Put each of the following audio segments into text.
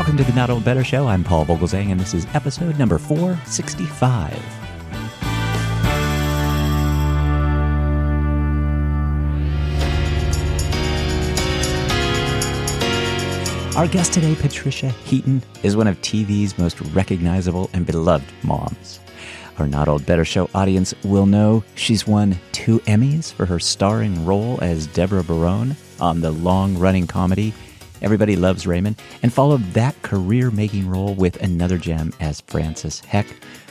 Welcome to the Not Old Better Show. I'm Paul Vogelzang, and this is episode number 465. Our guest today, Patricia Heaton, is one of TV's most recognizable and beloved moms. Our Not Old Better Show audience will know she's won two Emmys for her starring role as Debra Barone on the long running comedy Everybody Loves Raymond, and followed that career making role with another gem as Frances Heck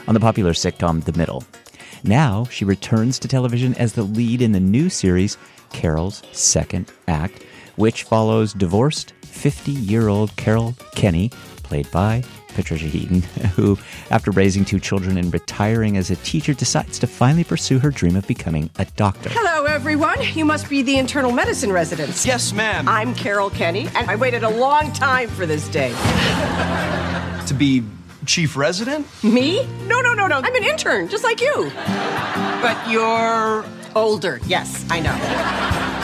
on the popular sitcom The Middle. Now she returns to television as the lead in the new series Carol's Second Act, which follows divorced 50 year old Carol Kenney, played by Patricia Heaton, who, after raising two children and retiring as a teacher, decides to finally pursue her dream of becoming a doctor. Hello, everyone. You must be the internal medicine residents. Yes, ma'am. I'm Carol Kenney, and I waited a long time for this day. to be chief resident? Me? No, no, no, no. I'm an intern, just like you. But you're. Older, yes, I know.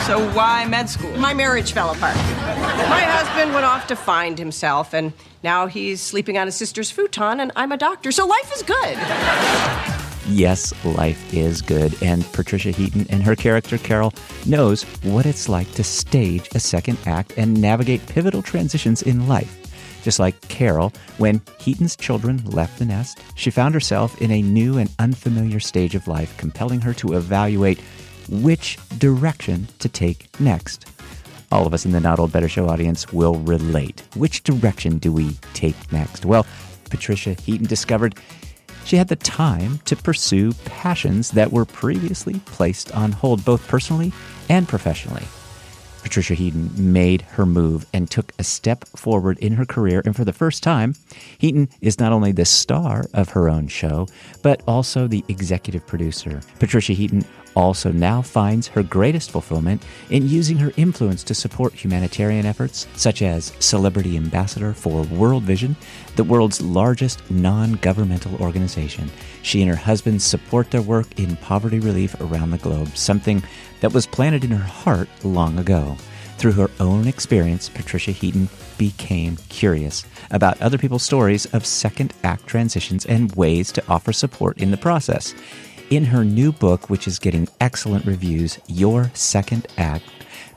So why med school? My marriage fell apart. My husband went off to find himself, and now he's sleeping on his sister's futon, and I'm a doctor, so life is good. Yes, life is good, and Patricia Heaton and her character Carol knows what it's like to stage a second act and navigate pivotal transitions in life. Just like Carol, when Heaton's children left the nest, she found herself in a new and unfamiliar stage of life, compelling her to evaluate which direction to take next. All of us in the Not Old Better Show audience will relate. Which direction do we take next? Well, Patricia Heaton discovered she had the time to pursue passions that were previously placed on hold, both personally and professionally. Patricia Heaton made her move and took a step forward in her career. And for the first time, Heaton is not only the star of her own show, but also the executive producer. Patricia Heaton also now finds her greatest fulfillment in using her influence to support humanitarian efforts, such as Celebrity Ambassador for World Vision, the world's largest non governmental organization. She and her husband support their work in poverty relief around the globe, something that was planted in her heart long ago. Through her own experience, Patricia Heaton became curious about other people's stories of second act transitions and ways to offer support in the process. In her new book, which is getting excellent reviews, Your Second Act,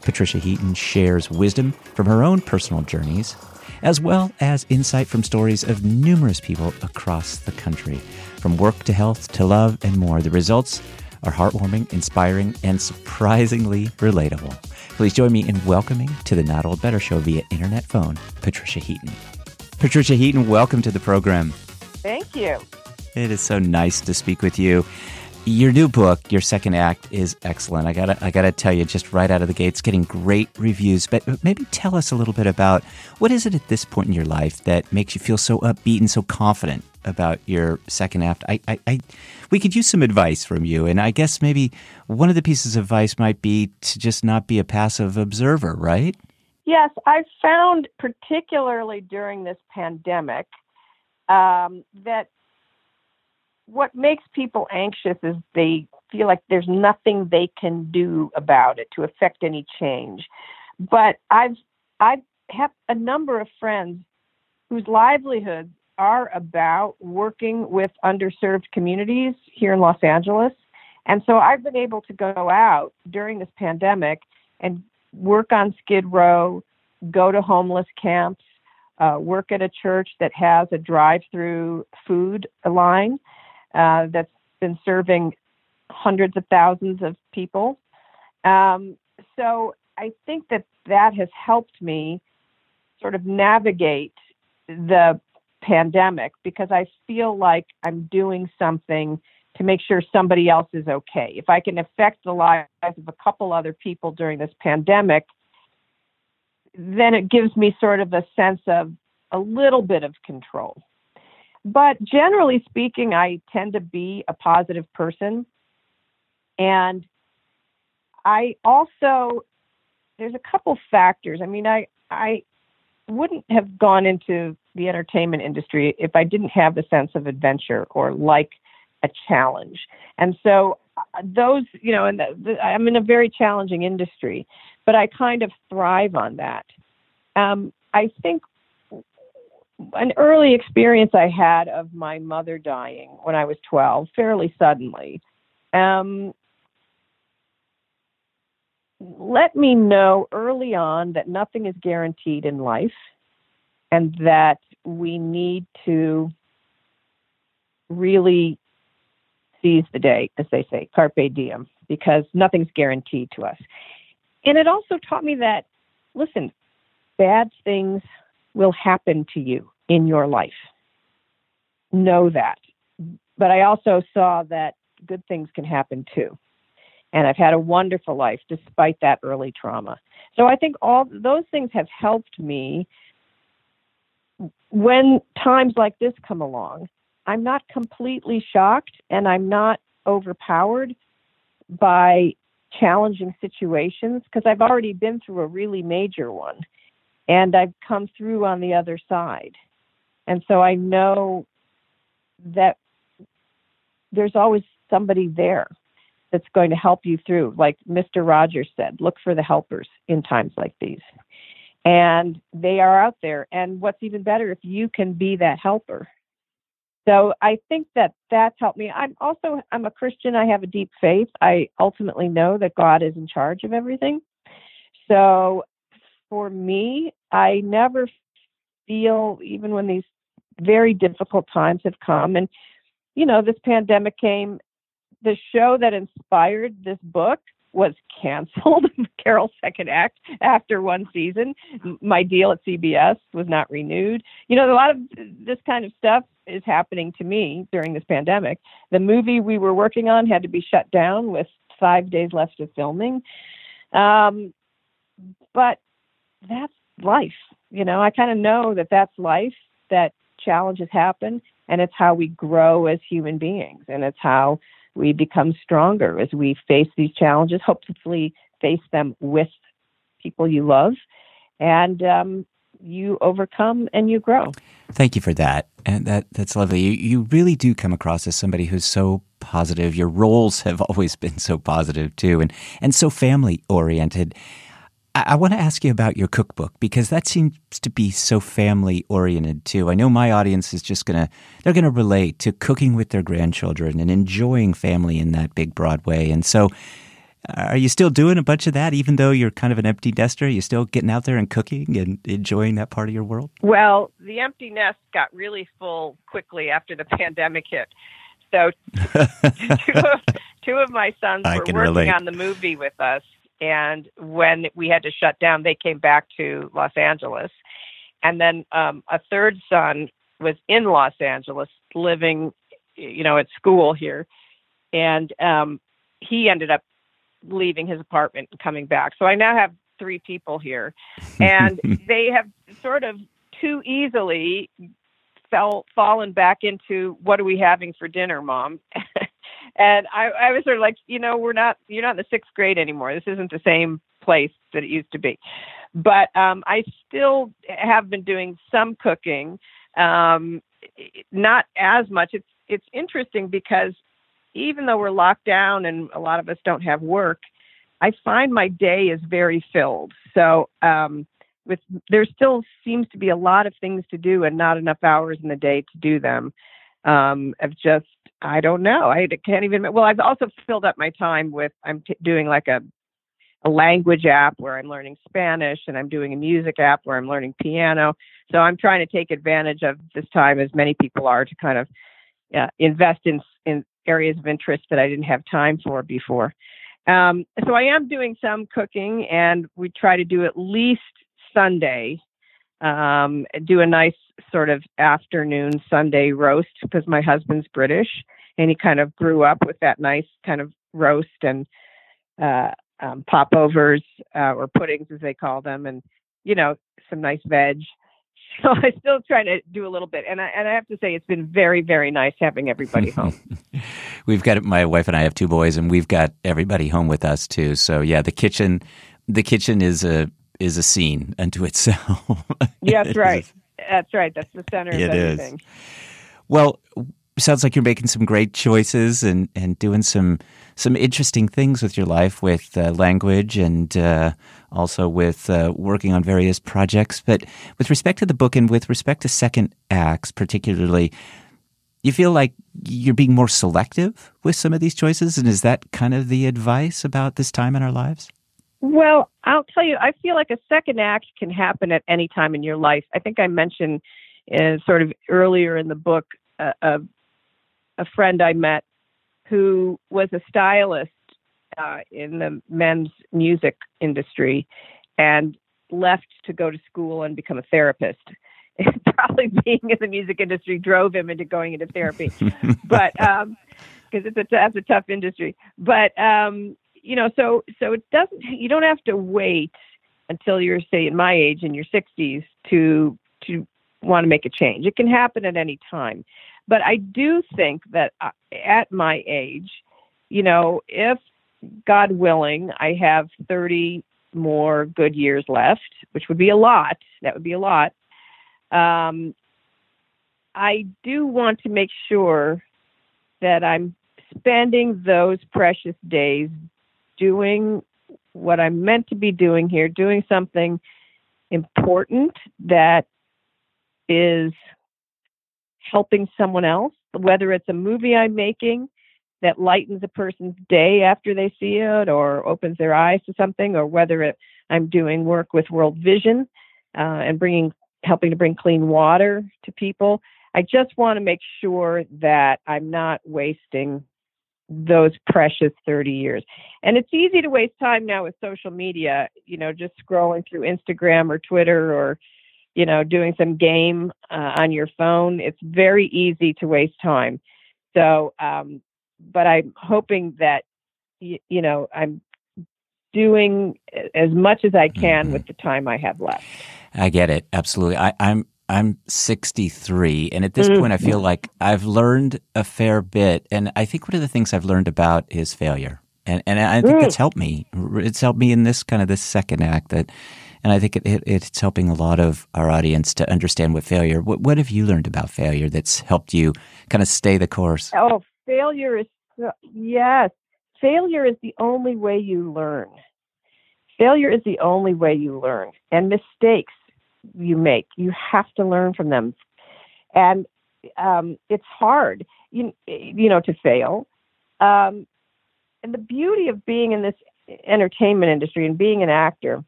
Patricia Heaton shares wisdom from her own personal journeys, as well as insight from stories of numerous people across the country. From work to health to love and more, the results are heartwarming, inspiring, and surprisingly relatable. Please join me in welcoming to the Not Old Better Show via internet phone, Patricia Heaton. Patricia Heaton, welcome to the program. Thank you. It is so nice to speak with you. Your new book, your second act, is excellent. I gotta, I gotta tell you, just right out of the gates, getting great reviews. But maybe tell us a little bit about what is it at this point in your life that makes you feel so upbeat and so confident about your second act. I, I, I, we could use some advice from you, and I guess maybe one of the pieces of advice might be to just not be a passive observer, right? Yes, I found particularly during this pandemic um, that what makes people anxious is they feel like there's nothing they can do about it to affect any change. But I've I have a number of friends whose livelihoods are about working with underserved communities here in Los Angeles. And so I've been able to go out during this pandemic and work on Skid Row, go to homeless camps, uh, work at a church that has a drive through food line uh, that's been serving hundreds of thousands of people. Um, so I think that that has helped me sort of navigate the pandemic because I feel like I'm doing something to make sure somebody else is okay. If I can affect the lives of a couple other people during this pandemic, then it gives me sort of a sense of a little bit of control. But generally speaking, I tend to be a positive person. And I also, there's a couple factors. I mean, I, I wouldn't have gone into the entertainment industry if I didn't have the sense of adventure or like a challenge. And so uh, those, you know, and the, the, I'm in a very challenging industry, but I kind of thrive on that. Um, I think an early experience I had of my mother dying when I was 12, fairly suddenly. Um, let me know early on that nothing is guaranteed in life and that we need to really seize the day, as they say, carpe diem, because nothing's guaranteed to us. And it also taught me that, listen, bad things will happen to you in your life. Know that. But I also saw that good things can happen too. And I've had a wonderful life despite that early trauma. So I think all those things have helped me when times like this come along. I'm not completely shocked and I'm not overpowered by challenging situations because I've already been through a really major one and I've come through on the other side. And so I know that there's always somebody there that's going to help you through. Like Mr. Rogers said, look for the helpers in times like these. And they are out there. And what's even better if you can be that helper. So I think that that's helped me. I'm also I'm a Christian. I have a deep faith. I ultimately know that God is in charge of everything. So for me, I never feel even when these very difficult times have come and you know this pandemic came the show that inspired this book was canceled carol's second act after one season. My deal at cbs was not renewed. You know a lot of this kind of stuff is happening to me during this pandemic. The movie we were working on had to be shut down with five days left of filming. Um, but that's life. You know i kind of know that that's life that challenges happen and it's how we grow as human beings and it's how we become stronger as we face these challenges hopefully face them with people you love and um, you overcome and you grow. Thank you for that and that that's lovely. You, you really do come across as somebody who's so positive. Your roles have always been so positive too and and so family oriented I, want to ask you about your cookbook because that seems to be so family oriented too. I know my audience is just gonna they're gonna relate to cooking with their grandchildren and enjoying family in that big broad way. And so uh, are you still doing a bunch of that even though you're kind of an empty nester? Are you still getting out there and cooking and enjoying that part of your world? Well, the empty nest got really full quickly after the pandemic hit. So two, of, two of my sons I were working relate. on the movie with us and when we had to shut down, they came back to Los Angeles. And then um, a third son was in Los Angeles, living, you know, at school here, and um, he ended up leaving his apartment and coming back. So I now have three people here, and they have sort of too easily fell fallen back into what are we having for dinner, mom? and I, I was sort of like, you know, we're not, you're not in the sixth grade anymore. This isn't the same place that it used to be. But um, I still have been doing some cooking, um, not as much. It's it's interesting because even though we're locked down and a lot of us don't have work, I find my day is very filled. So um, with there still seems to be a lot of things to do and not enough hours in the day to do them. Um, of just I don't know. I can't even. Well, I've also filled up my time with I'm t- doing like a a language app where I'm learning Spanish, and I'm doing a music app where I'm learning piano. So I'm trying to take advantage of this time, as many people are, to kind of uh, invest in in areas of interest that I didn't have time for before. Um, so I am doing some cooking, and we try to do at least Sunday. Um, do a nice sort of afternoon Sunday roast because my husband's British and he kind of grew up with that nice kind of roast and uh, um, popovers uh, or puddings as they call them, and you know some nice veg. So I'm still try to do a little bit, and I and I have to say it's been very very nice having everybody home. we've got my wife and I have two boys, and we've got everybody home with us too. So yeah, the kitchen, the kitchen is a is a scene unto itself. Yeah, that's right. That's right. That's the center of It is. everything. Well, sounds like you're making some great choices and, and doing some some interesting things with your life with uh, language and uh, also with uh, working on various projects. But with respect to the book and with respect to second acts, particularly, you feel like you're being more selective with some of these choices? And is that kind of the advice about this time in our lives? Well, I'll tell you, I feel like a second act can happen at any time in your life. I think I mentioned uh, sort of earlier in the book uh, a, a friend I met who was a stylist uh, in the men's music industry and left to go to school and become a therapist. Probably being in the music industry drove him into going into therapy, but because um, it's a that's a tough industry. But um, you know, so so it doesn't. You don't have to wait until you're say in my age in your 60s to to want to make a change. It can happen at any time. But I do think that uh, at my age, you know, if God willing, I have 30 more good years left, which would be a lot. That would be a lot. Um, I do want to make sure that I'm spending those precious days doing what I'm meant to be doing here, doing something important that is helping someone else, whether it's a movie I'm making that lightens a person's day after they see it or opens their eyes to something, or whether it, I'm doing work with World Vision uh, and bringing, helping to bring clean water to people. I just want to make sure that I'm not wasting those precious 30 years. And it's easy to waste time now with social media, you know, just scrolling through Instagram or Twitter or you know, doing some game uh, on your phone. It's very easy to waste time. So, um, but I'm hoping that, y- you know, I'm doing as much as I can mm-hmm. with the time I have left. I get it. Absolutely. I, I'm I'm 63, and at this mm-hmm. point, I feel like I've learned a fair bit. And I think one of the things I've learned about is failure, and and I think mm. that's helped me. It's helped me in this kind of this second act that and I think it, it, it's helping a lot of our audience to understand what failure. What, what have you learned about failure that's helped you kind of stay the course? Oh, failure is yes, failure is the only way you learn. Failure is the only way you learn, and mistakes you make, you have to learn from them, and um, it's hard, you you know, to fail. Um, and the beauty of being in this entertainment industry and being an actor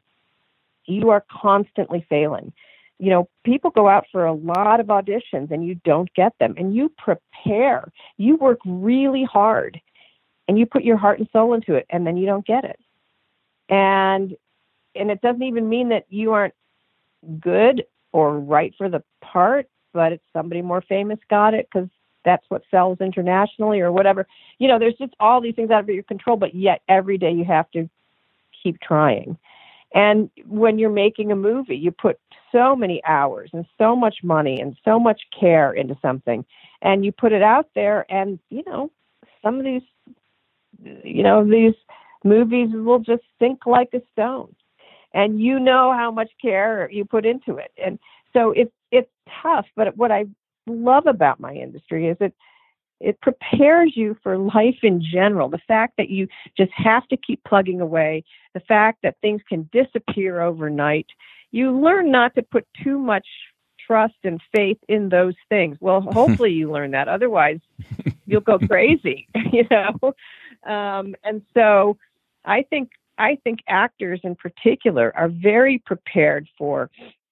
you are constantly failing. You know, people go out for a lot of auditions and you don't get them, and you prepare. You work really hard and you put your heart and soul into it, and then you don't get it. And and it doesn't even mean that you aren't good or right for the part, but it's somebody more famous got it because that's what sells internationally or whatever. You know, there's just all these things out of your control, but yet every day you have to keep trying. And when you're making a movie, you put so many hours and so much money and so much care into something, and you put it out there, and you know, some of these, you know, these movies will just sink like a stone, and you know how much care you put into it, and so it's it's tough. But what I love about my industry is it it prepares you for life in general. The fact that you just have to keep plugging away, the fact that things can disappear overnight, you learn not to put too much trust and faith in those things. Well, hopefully you learn that. Otherwise, you'll go crazy, you know. Um, and so, I think I think actors in particular are very prepared for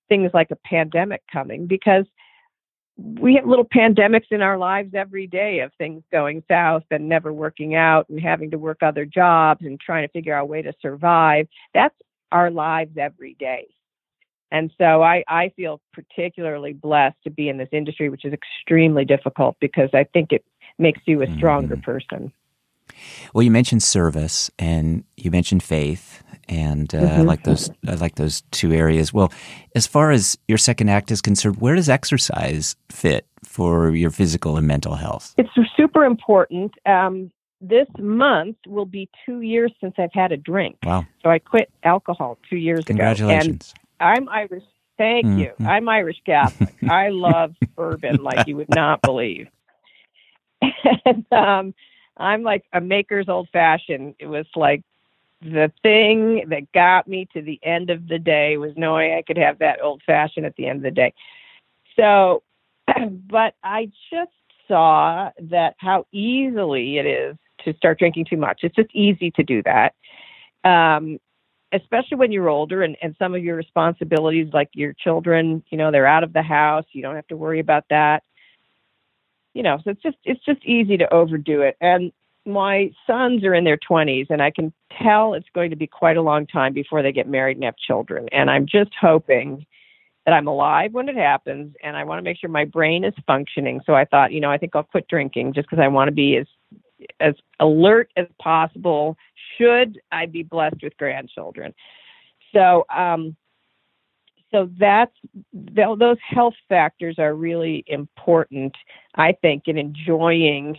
things like a pandemic coming because we have little pandemics in our lives every day of things going south and never working out and having to work other jobs and trying to figure out a way to survive. That's our lives every day. And so I, I feel particularly blessed to be in this industry, which is extremely difficult because I think it makes you a stronger mm-hmm. person. Well, you mentioned service and you mentioned faith, and uh, mm-hmm. I like those. I like those two areas. Well, as far as your second act is concerned, where does exercise fit for your physical and mental health? It's super important. Um, this month will be two years since I've had a drink. Wow! So I quit alcohol two years Congratulations. ago. Congratulations! I'm Irish. Thank mm-hmm. you. I'm Irish Catholic. I love bourbon like you would not believe. and um, I'm like a maker's old fashioned. It was like the thing that got me to the end of the day was knowing I could have that old fashioned at the end of the day. So, but I just saw that how easily it is to start drinking too much. It's just easy to do that. Um, especially when you're older and, and some of your responsibilities like your children, you know, they're out of the house, you don't have to worry about that. You know, so it's just it's just easy to overdo it. And my sons are in their 20s and I can tell it's going to be quite a long time before they get married and have children. And I'm just hoping that I'm alive when it happens and I want to make sure my brain is functioning. So I thought, you know, I think I'll quit drinking just because I want to be as as alert as possible should I be blessed with grandchildren. So um so that's those health factors are really important I think in enjoying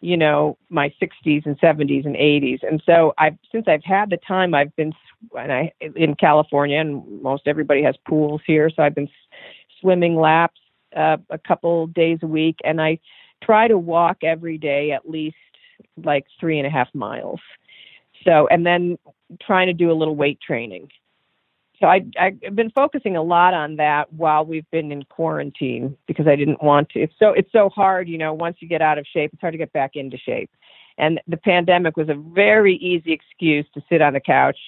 you know my 60s and 70s and 80s and so i've since i've had the time i've been and i in california and most everybody has pools here so i've been swimming laps uh, a couple days a week and i try to walk every day at least like three and a half miles. So and then trying to do a little weight training so I, I've been focusing a lot on that while we've been in quarantine because I didn't want to. It's so it's so hard, you know. Once you get out of shape, it's hard to get back into shape. And the pandemic was a very easy excuse to sit on the couch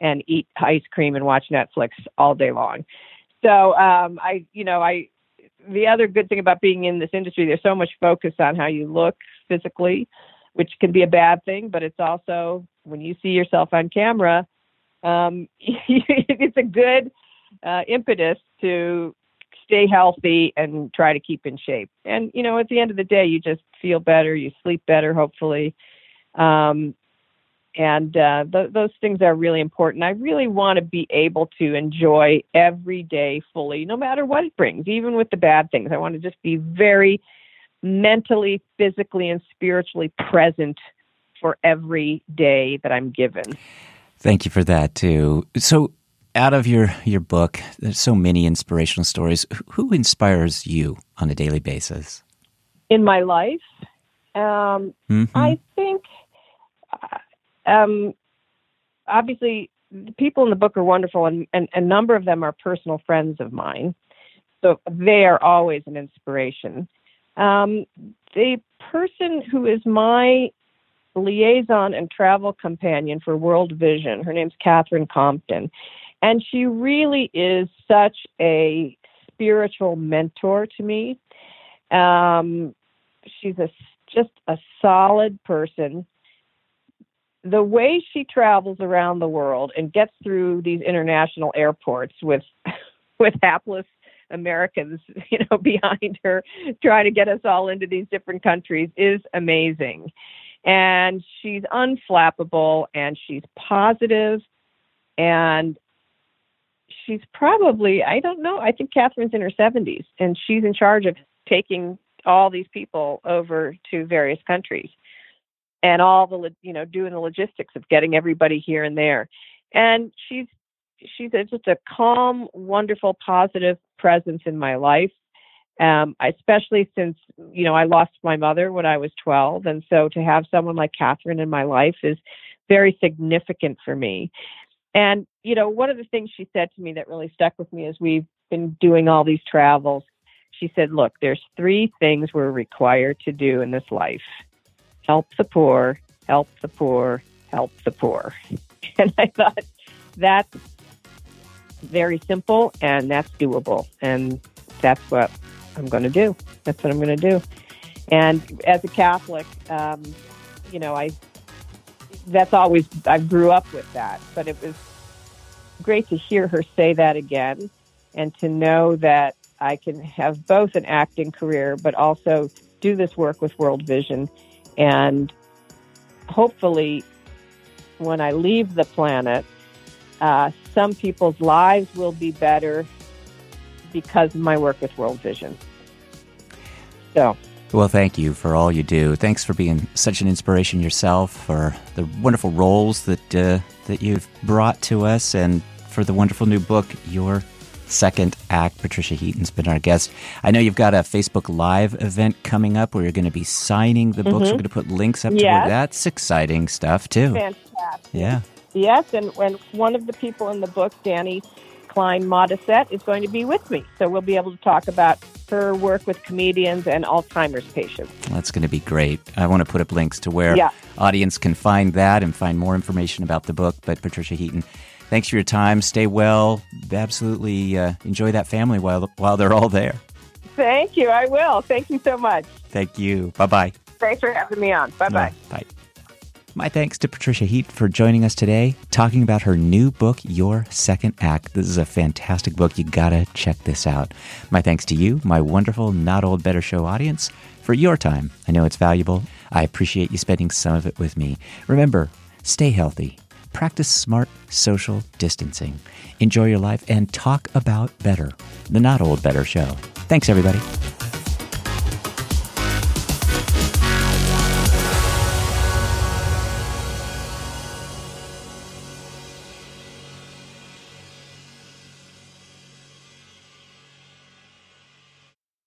and eat ice cream and watch Netflix all day long. So um, I, you know, I. The other good thing about being in this industry, there's so much focus on how you look physically, which can be a bad thing, but it's also when you see yourself on camera um, it's a good uh, impetus to stay healthy and try to keep in shape. And you know, at the end of the day, you just feel better, you sleep better, hopefully. Um, and uh, th- those things are really important. I really want to be able to enjoy every day fully, no matter what it brings, even with the bad things. I want to just be very mentally, physically, and spiritually present for every day that I'm given. Thank you for that too. So, out of your your book, there's so many inspirational stories. Who inspires you on a daily basis? In my life, um, mm-hmm. I think, uh, um, obviously, the people in the book are wonderful, and, and a number of them are personal friends of mine. So they are always an inspiration. Um, the person who is my liaison and travel companion for World Vision. Her name's Catherine Compton. And she really is such a spiritual mentor to me. Um, she's a, just a solid person. The way she travels around the world and gets through these international airports with with hapless Americans, you know, behind her, trying to get us all into these different countries is amazing and she's unflappable and she's positive. And she's probably i don't know i think catherine's in her 70s and she's in charge of taking all these people over to various countries. And all the you know doing the logistics of getting everybody here and there. And she's she's just a calm wonderful positive presence in my life um, especially since you know I lost my mother when I was 12, and so to have someone like Catherine in my life is very significant for me. And you know, one of the things she said to me that really stuck with me as we've been doing all these travels, she said, "Look, there's three things we're required to do in this life: help the poor, help the poor, help the poor." And I thought that's very simple and that's doable, and that's what I'm going to do. That's what I'm going to do. And as a Catholic, um, you know, I that's always I grew up with that, but it was great to hear her say that again, and to know that I can have both an acting career, but also do this work with World Vision, and hopefully, when I leave the planet, uh, some people's lives will be better because of my work with World Vision. So. Well, thank you for all you do. Thanks for being such an inspiration yourself, for the wonderful roles that uh, that you've brought to us, and for the wonderful new book, Your Second Act. Patricia Heaton's been our guest. I know you've got a Facebook Live event coming up where you're going to be signing the books. Mm-hmm. We're going to put links up to yes. it. That's exciting stuff, too. Fantastic. Yeah. Yes, and when one of the people in the book, Dani Klein Modisett, is going to be with me. So we'll be able to talk about her work with comedians and Alzheimer's patients. That's going to be great. I want to put up links to where Yeah. audience can find that and find more information about the book. But Patricia Heaton, thanks for your time. Stay well. Absolutely uh, enjoy that family while while they're all there. Thank you. I will. Thank you so much. Thank you. Bye bye. Thanks for having me on. Bye bye. Bye. My thanks to Patricia Heat for joining us today, talking about her new book, Your Second Act. This is a fantastic book. You gotta check this out. My thanks to you, my wonderful Not Old Better Show audience, for your time. I know it's valuable. I appreciate you spending some of it with me. Remember, stay healthy, practice smart social distancing, enjoy your life, and talk about better. The Not Old Better Show. Thanks, everybody.